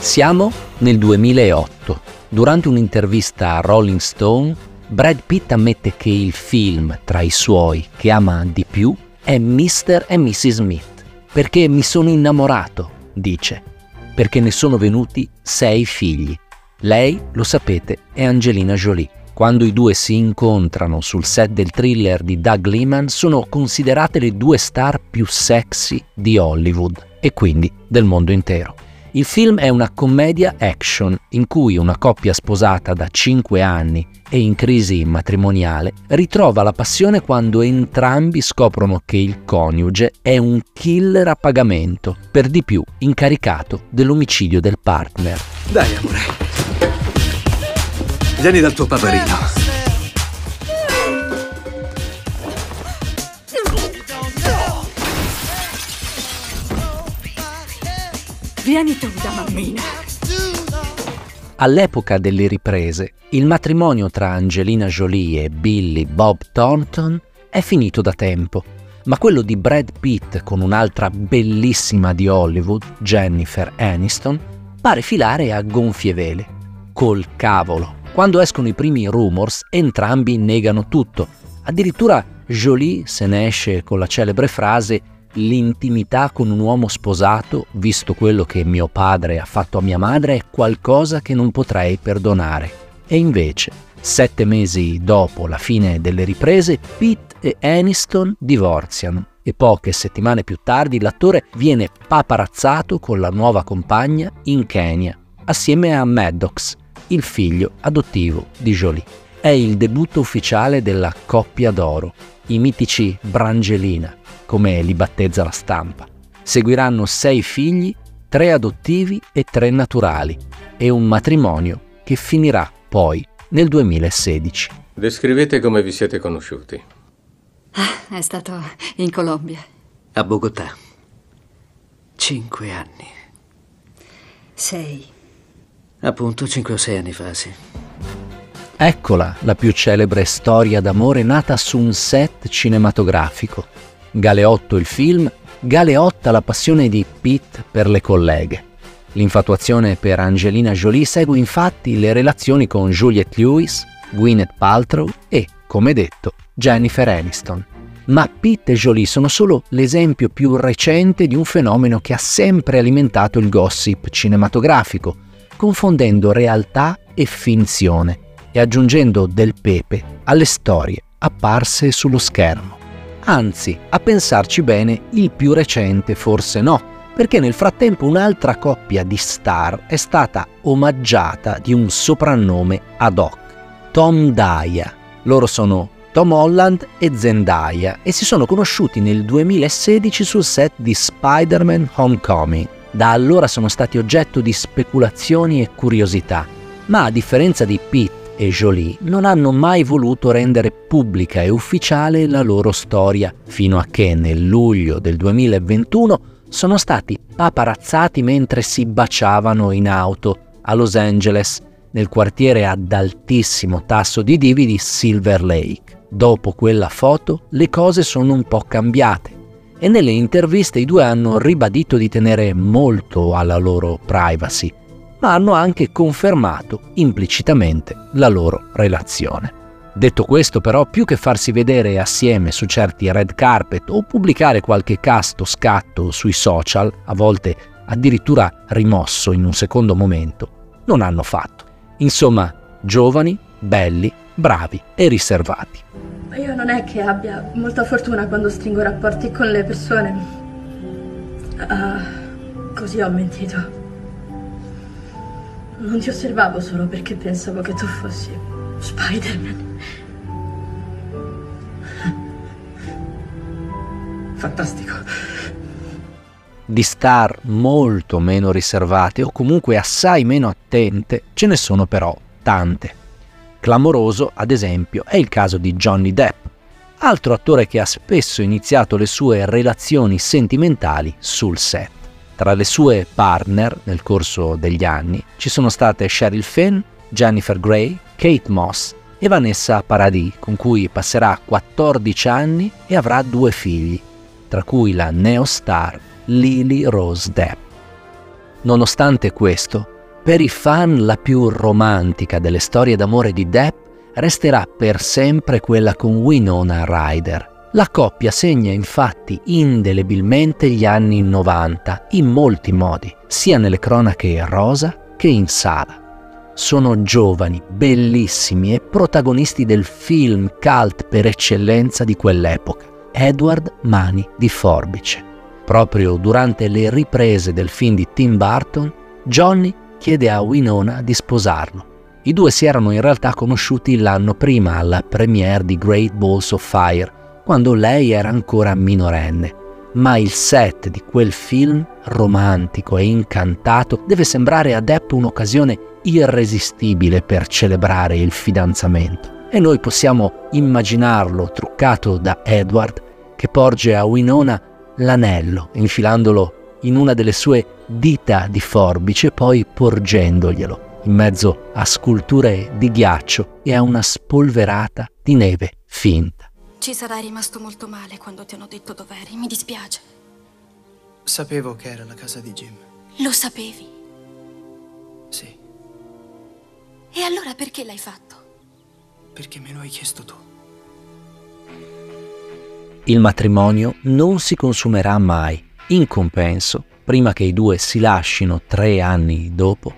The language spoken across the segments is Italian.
Siamo nel 2008. Durante un'intervista a Rolling Stone, Brad Pitt ammette che il film tra i suoi che ama di più è Mr. e Mrs. Smith, perché mi sono innamorato, dice, perché ne sono venuti sei figli. Lei, lo sapete, è Angelina Jolie. Quando i due si incontrano sul set del thriller di Doug Liman sono considerate le due star più sexy di Hollywood e quindi del mondo intero. Il film è una commedia action in cui una coppia sposata da 5 anni e in crisi matrimoniale ritrova la passione quando entrambi scoprono che il coniuge è un killer a pagamento, per di più incaricato dell'omicidio del partner. Dai, amore. Vieni dal tuo paperino. Vieni tu da mammina. All'epoca delle riprese, il matrimonio tra Angelina Jolie e Billy Bob Thornton è finito da tempo, ma quello di Brad Pitt con un'altra bellissima di Hollywood, Jennifer Aniston, pare filare a gonfie vele. Col cavolo. Quando escono i primi rumors, entrambi negano tutto. Addirittura Jolie se ne esce con la celebre frase l'intimità con un uomo sposato, visto quello che mio padre ha fatto a mia madre, è qualcosa che non potrei perdonare. E invece, sette mesi dopo la fine delle riprese, Pete e Aniston divorziano e poche settimane più tardi l'attore viene paparazzato con la nuova compagna in Kenya, assieme a Maddox, il figlio adottivo di Jolie. È il debutto ufficiale della coppia d'oro, i mitici Brangelina, come li battezza la stampa. Seguiranno sei figli, tre adottivi e tre naturali, e un matrimonio che finirà poi nel 2016. Descrivete come vi siete conosciuti. Ah, è stato in Colombia. A Bogotà. Cinque anni. Sei. Appunto, cinque o sei anni fa, sì. Eccola la più celebre storia d'amore nata su un set cinematografico. Galeotto il film, Galeotta la passione di Pete per le colleghe. L'infatuazione per Angelina Jolie segue infatti le relazioni con Juliette Lewis, Gwyneth Paltrow e, come detto, Jennifer Aniston. Ma Pete e Jolie sono solo l'esempio più recente di un fenomeno che ha sempre alimentato il gossip cinematografico, confondendo realtà e finzione e aggiungendo del pepe alle storie apparse sullo schermo. Anzi, a pensarci bene, il più recente forse no, perché nel frattempo un'altra coppia di star è stata omaggiata di un soprannome ad hoc, Tom Daya. Loro sono Tom Holland e Zendaya e si sono conosciuti nel 2016 sul set di Spider-Man Homecoming. Da allora sono stati oggetto di speculazioni e curiosità, ma a differenza di Pete e Jolie non hanno mai voluto rendere pubblica e ufficiale la loro storia, fino a che nel luglio del 2021 sono stati paparazzati mentre si baciavano in auto a Los Angeles, nel quartiere ad altissimo tasso di divi di Silver Lake. Dopo quella foto le cose sono un po' cambiate e nelle interviste i due hanno ribadito di tenere molto alla loro privacy ma hanno anche confermato implicitamente la loro relazione. Detto questo però, più che farsi vedere assieme su certi red carpet o pubblicare qualche casto scatto sui social, a volte addirittura rimosso in un secondo momento, non hanno fatto. Insomma, giovani, belli, bravi e riservati. Ma io non è che abbia molta fortuna quando stringo rapporti con le persone. Uh, così ho mentito. Non ti osservavo solo perché pensavo che tu fossi Spider-Man. Fantastico. Di star molto meno riservate o comunque assai meno attente ce ne sono però tante. Clamoroso, ad esempio, è il caso di Johnny Depp, altro attore che ha spesso iniziato le sue relazioni sentimentali sul set. Tra le sue partner nel corso degli anni ci sono state Cheryl Finn, Jennifer Grey, Kate Moss e Vanessa Paradis, con cui passerà 14 anni e avrà due figli, tra cui la neostar Lily Rose Depp. Nonostante questo, per i fan la più romantica delle storie d'amore di Depp resterà per sempre quella con Winona Ryder, la coppia segna infatti indelebilmente gli anni 90 in molti modi, sia nelle cronache rosa che in sala. Sono giovani, bellissimi e protagonisti del film cult per eccellenza di quell'epoca, Edward Mani di Forbice. Proprio durante le riprese del film di Tim Burton, Johnny chiede a Winona di sposarlo. I due si erano in realtà conosciuti l'anno prima alla premiere di Great Balls of Fire, quando lei era ancora minorenne. Ma il set di quel film, romantico e incantato, deve sembrare a Depp un'occasione irresistibile per celebrare il fidanzamento. E noi possiamo immaginarlo truccato da Edward che porge a Winona l'anello, infilandolo in una delle sue dita di forbice poi porgendoglielo in mezzo a sculture di ghiaccio e a una spolverata di neve finta. Ci sarai rimasto molto male quando ti hanno detto dov'eri, mi dispiace. Sapevo che era la casa di Jim. Lo sapevi? Sì. E allora perché l'hai fatto? Perché me lo hai chiesto tu. Il matrimonio non si consumerà mai. In compenso, prima che i due si lascino tre anni dopo,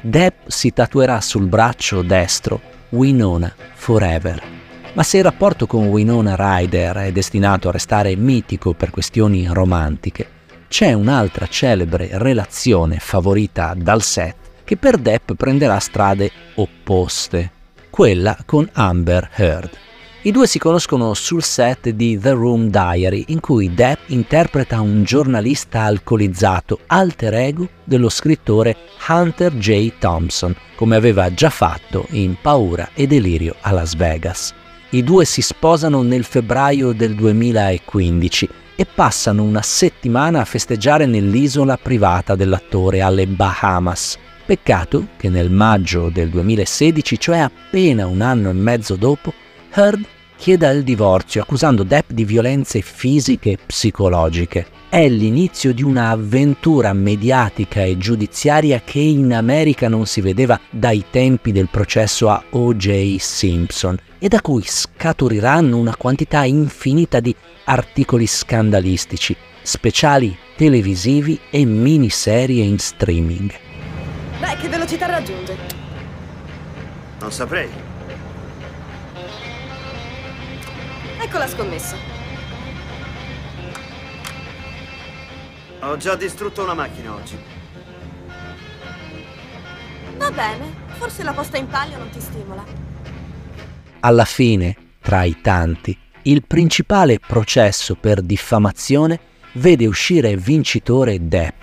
Depp si tatuerà sul braccio destro Winona Forever ma se il rapporto con Winona Ryder è destinato a restare mitico per questioni romantiche, c'è un'altra celebre relazione favorita dal set che per Depp prenderà strade opposte, quella con Amber Heard. I due si conoscono sul set di The Room Diary, in cui Depp interpreta un giornalista alcolizzato, alter ego dello scrittore Hunter J. Thompson, come aveva già fatto in Paura e Delirio a Las Vegas. I due si sposano nel febbraio del 2015 e passano una settimana a festeggiare nell'isola privata dell'attore alle Bahamas. Peccato che nel maggio del 2016, cioè appena un anno e mezzo dopo, Heard chieda il divorzio accusando Depp di violenze fisiche e psicologiche. È l'inizio di un'avventura mediatica e giudiziaria che in America non si vedeva dai tempi del processo a O.J. Simpson e da cui scaturiranno una quantità infinita di articoli scandalistici, speciali televisivi e miniserie in streaming. Beh, che velocità raggiunge? Non saprei. Ecco la scommessa. Ho già distrutto una macchina oggi. Va bene, forse la posta in palio non ti stimola. Alla fine, tra i tanti, il principale processo per diffamazione vede uscire vincitore Depp,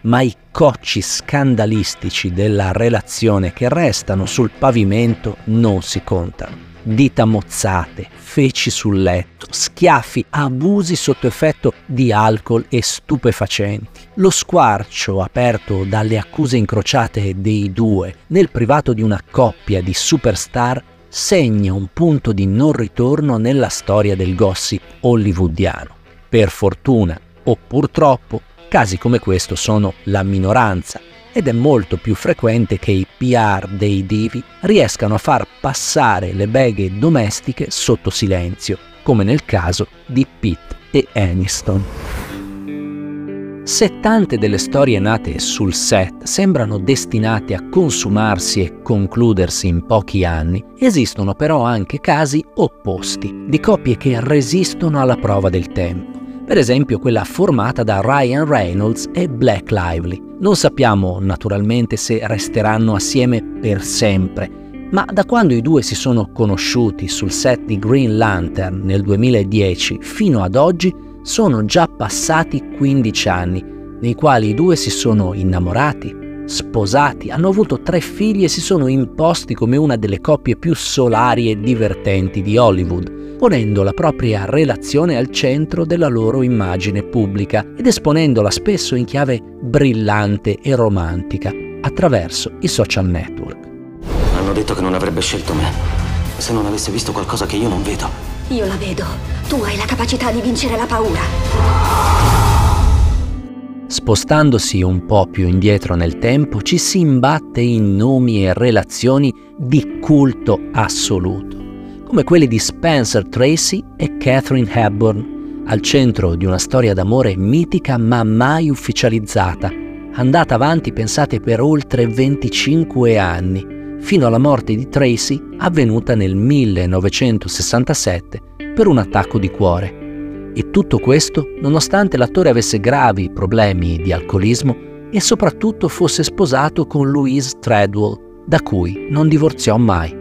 ma i cocci scandalistici della relazione che restano sul pavimento non si contano. Dita mozzate, feci sul letto, schiaffi, abusi sotto effetto di alcol e stupefacenti. Lo squarcio aperto dalle accuse incrociate dei due nel privato di una coppia di superstar segna un punto di non ritorno nella storia del gossip hollywoodiano. Per fortuna o purtroppo, casi come questo sono la minoranza ed è molto più frequente che i PR dei divi riescano a far passare le beghe domestiche sotto silenzio, come nel caso di Pete e Aniston. Se tante delle storie nate sul set sembrano destinate a consumarsi e concludersi in pochi anni, esistono però anche casi opposti, di coppie che resistono alla prova del tempo. Per esempio quella formata da Ryan Reynolds e Black Lively. Non sappiamo naturalmente se resteranno assieme per sempre, ma da quando i due si sono conosciuti sul set di Green Lantern nel 2010 fino ad oggi sono già passati 15 anni, nei quali i due si sono innamorati, sposati, hanno avuto tre figli e si sono imposti come una delle coppie più solari e divertenti di Hollywood, ponendo la propria relazione al centro della loro immagine pubblica ed esponendola spesso in chiave brillante e romantica attraverso i social network. Hanno detto che non avrebbe scelto me se non avesse visto qualcosa che io non vedo. Io la vedo. Tu hai la capacità di vincere la paura. Spostandosi un po' più indietro nel tempo, ci si imbatte in nomi e relazioni di culto assoluto, come quelli di Spencer Tracy e Catherine Hepburn, al centro di una storia d'amore mitica ma mai ufficializzata, andata avanti, pensate, per oltre 25 anni, fino alla morte di Tracy avvenuta nel 1967 per un attacco di cuore. E tutto questo nonostante l'attore avesse gravi problemi di alcolismo e soprattutto fosse sposato con Louise Treadwell, da cui non divorziò mai.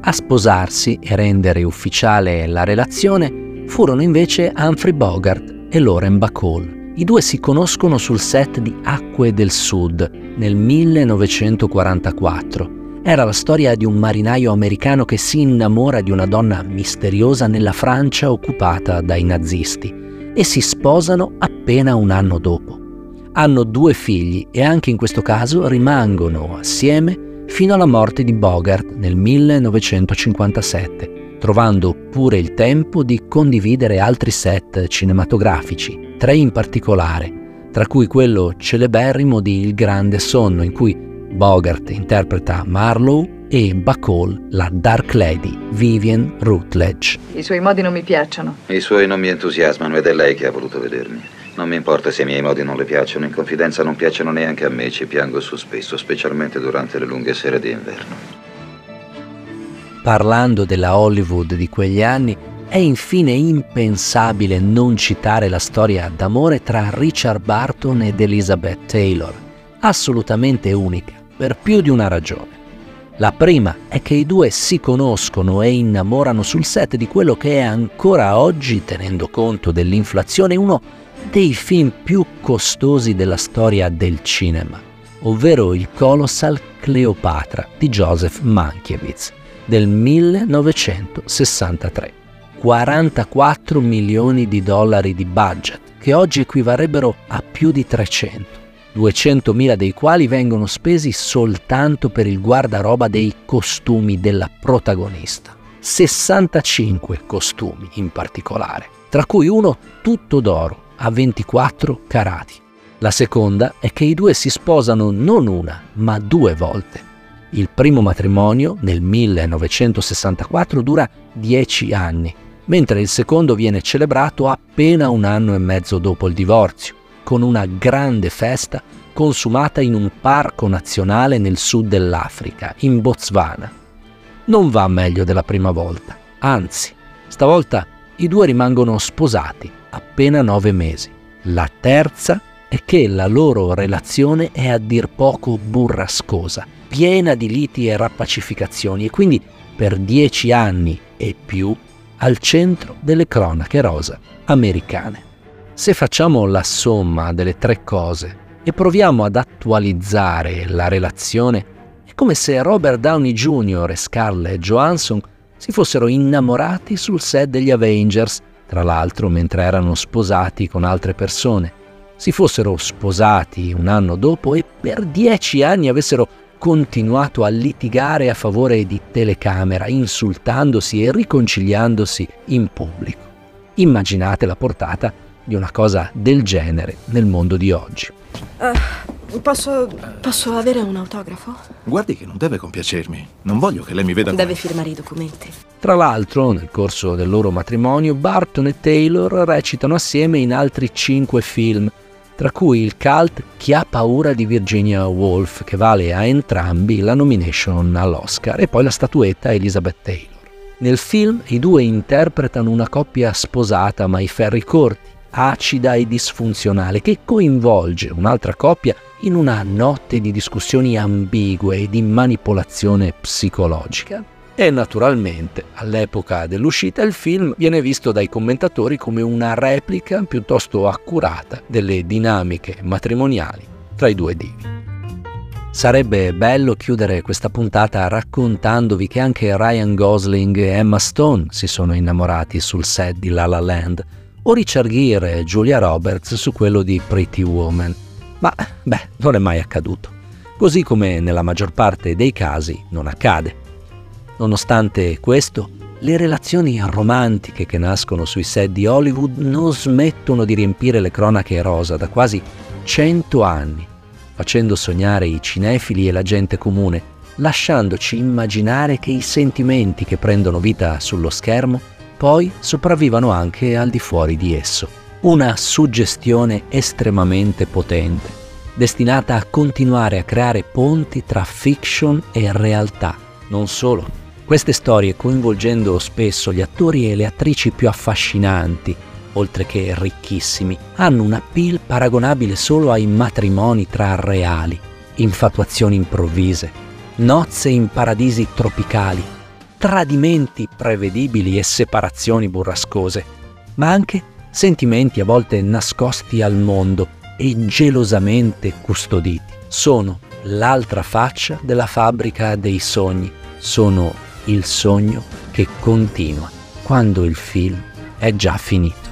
A sposarsi e rendere ufficiale la relazione furono invece Humphrey Bogart e Lauren Bacall. I due si conoscono sul set di Acque del Sud nel 1944 era la storia di un marinaio americano che si innamora di una donna misteriosa nella Francia occupata dai nazisti e si sposano appena un anno dopo. Hanno due figli e anche in questo caso rimangono assieme fino alla morte di Bogart nel 1957, trovando pure il tempo di condividere altri set cinematografici, tre in particolare, tra cui quello celeberrimo di Il Grande Sonno, in cui Bogart interpreta Marlowe e Bacall la Dark Lady Vivian Rutledge. I suoi modi non mi piacciono. I suoi non mi entusiasmano ed è lei che ha voluto vedermi. Non mi importa se i miei modi non le piacciono, in confidenza non piacciono neanche a me, ci piango su spesso, specialmente durante le lunghe sere d'inverno. Parlando della Hollywood di quegli anni, è infine impensabile non citare la storia d'amore tra Richard Barton ed Elizabeth Taylor, assolutamente unica per più di una ragione. La prima è che i due si conoscono e innamorano sul set di quello che è ancora oggi, tenendo conto dell'inflazione, uno dei film più costosi della storia del cinema, ovvero il Colossal Cleopatra di Joseph Mankiewicz del 1963. 44 milioni di dollari di budget, che oggi equivarrebbero a più di 300. 200.000 dei quali vengono spesi soltanto per il guardaroba dei costumi della protagonista. 65 costumi in particolare, tra cui uno tutto d'oro a 24 carati. La seconda è che i due si sposano non una, ma due volte. Il primo matrimonio, nel 1964, dura 10 anni, mentre il secondo viene celebrato appena un anno e mezzo dopo il divorzio con una grande festa consumata in un parco nazionale nel sud dell'Africa, in Botswana. Non va meglio della prima volta, anzi, stavolta i due rimangono sposati appena nove mesi. La terza è che la loro relazione è a dir poco burrascosa, piena di liti e rappacificazioni e quindi per dieci anni e più al centro delle cronache rosa americane. Se facciamo la somma delle tre cose e proviamo ad attualizzare la relazione, è come se Robert Downey Jr. e Scarlett Johansson si fossero innamorati sul set degli Avengers, tra l'altro mentre erano sposati con altre persone. Si fossero sposati un anno dopo e per dieci anni avessero continuato a litigare a favore di telecamera, insultandosi e riconciliandosi in pubblico. Immaginate la portata di una cosa del genere nel mondo di oggi. Uh, posso, posso avere un autografo? Guardi che non deve compiacermi. Non voglio che lei mi veda Deve come... firmare i documenti. Tra l'altro, nel corso del loro matrimonio, Barton e Taylor recitano assieme in altri cinque film, tra cui il cult Chi ha paura di Virginia Woolf, che vale a entrambi la nomination all'Oscar, e poi la statuetta Elizabeth Taylor. Nel film i due interpretano una coppia sposata ma i ferri corti, acida e disfunzionale che coinvolge un'altra coppia in una notte di discussioni ambigue e di manipolazione psicologica. E naturalmente, all'epoca dell'uscita, il film viene visto dai commentatori come una replica piuttosto accurata delle dinamiche matrimoniali tra i due divi. Sarebbe bello chiudere questa puntata raccontandovi che anche Ryan Gosling e Emma Stone si sono innamorati sul set di La La Land, o Richard Gere e Julia Roberts su quello di Pretty Woman. Ma, beh, non è mai accaduto. Così come nella maggior parte dei casi non accade. Nonostante questo, le relazioni romantiche che nascono sui set di Hollywood non smettono di riempire le cronache rosa da quasi cento anni facendo sognare i cinefili e la gente comune, lasciandoci immaginare che i sentimenti che prendono vita sullo schermo poi sopravvivano anche al di fuori di esso. Una suggestione estremamente potente, destinata a continuare a creare ponti tra fiction e realtà. Non solo, queste storie coinvolgendo spesso gli attori e le attrici più affascinanti, oltre che ricchissimi, hanno un appeal paragonabile solo ai matrimoni tra reali, infatuazioni improvvise, nozze in paradisi tropicali, tradimenti prevedibili e separazioni burrascose, ma anche sentimenti a volte nascosti al mondo e gelosamente custoditi. Sono l'altra faccia della fabbrica dei sogni, sono il sogno che continua quando il film è già finito.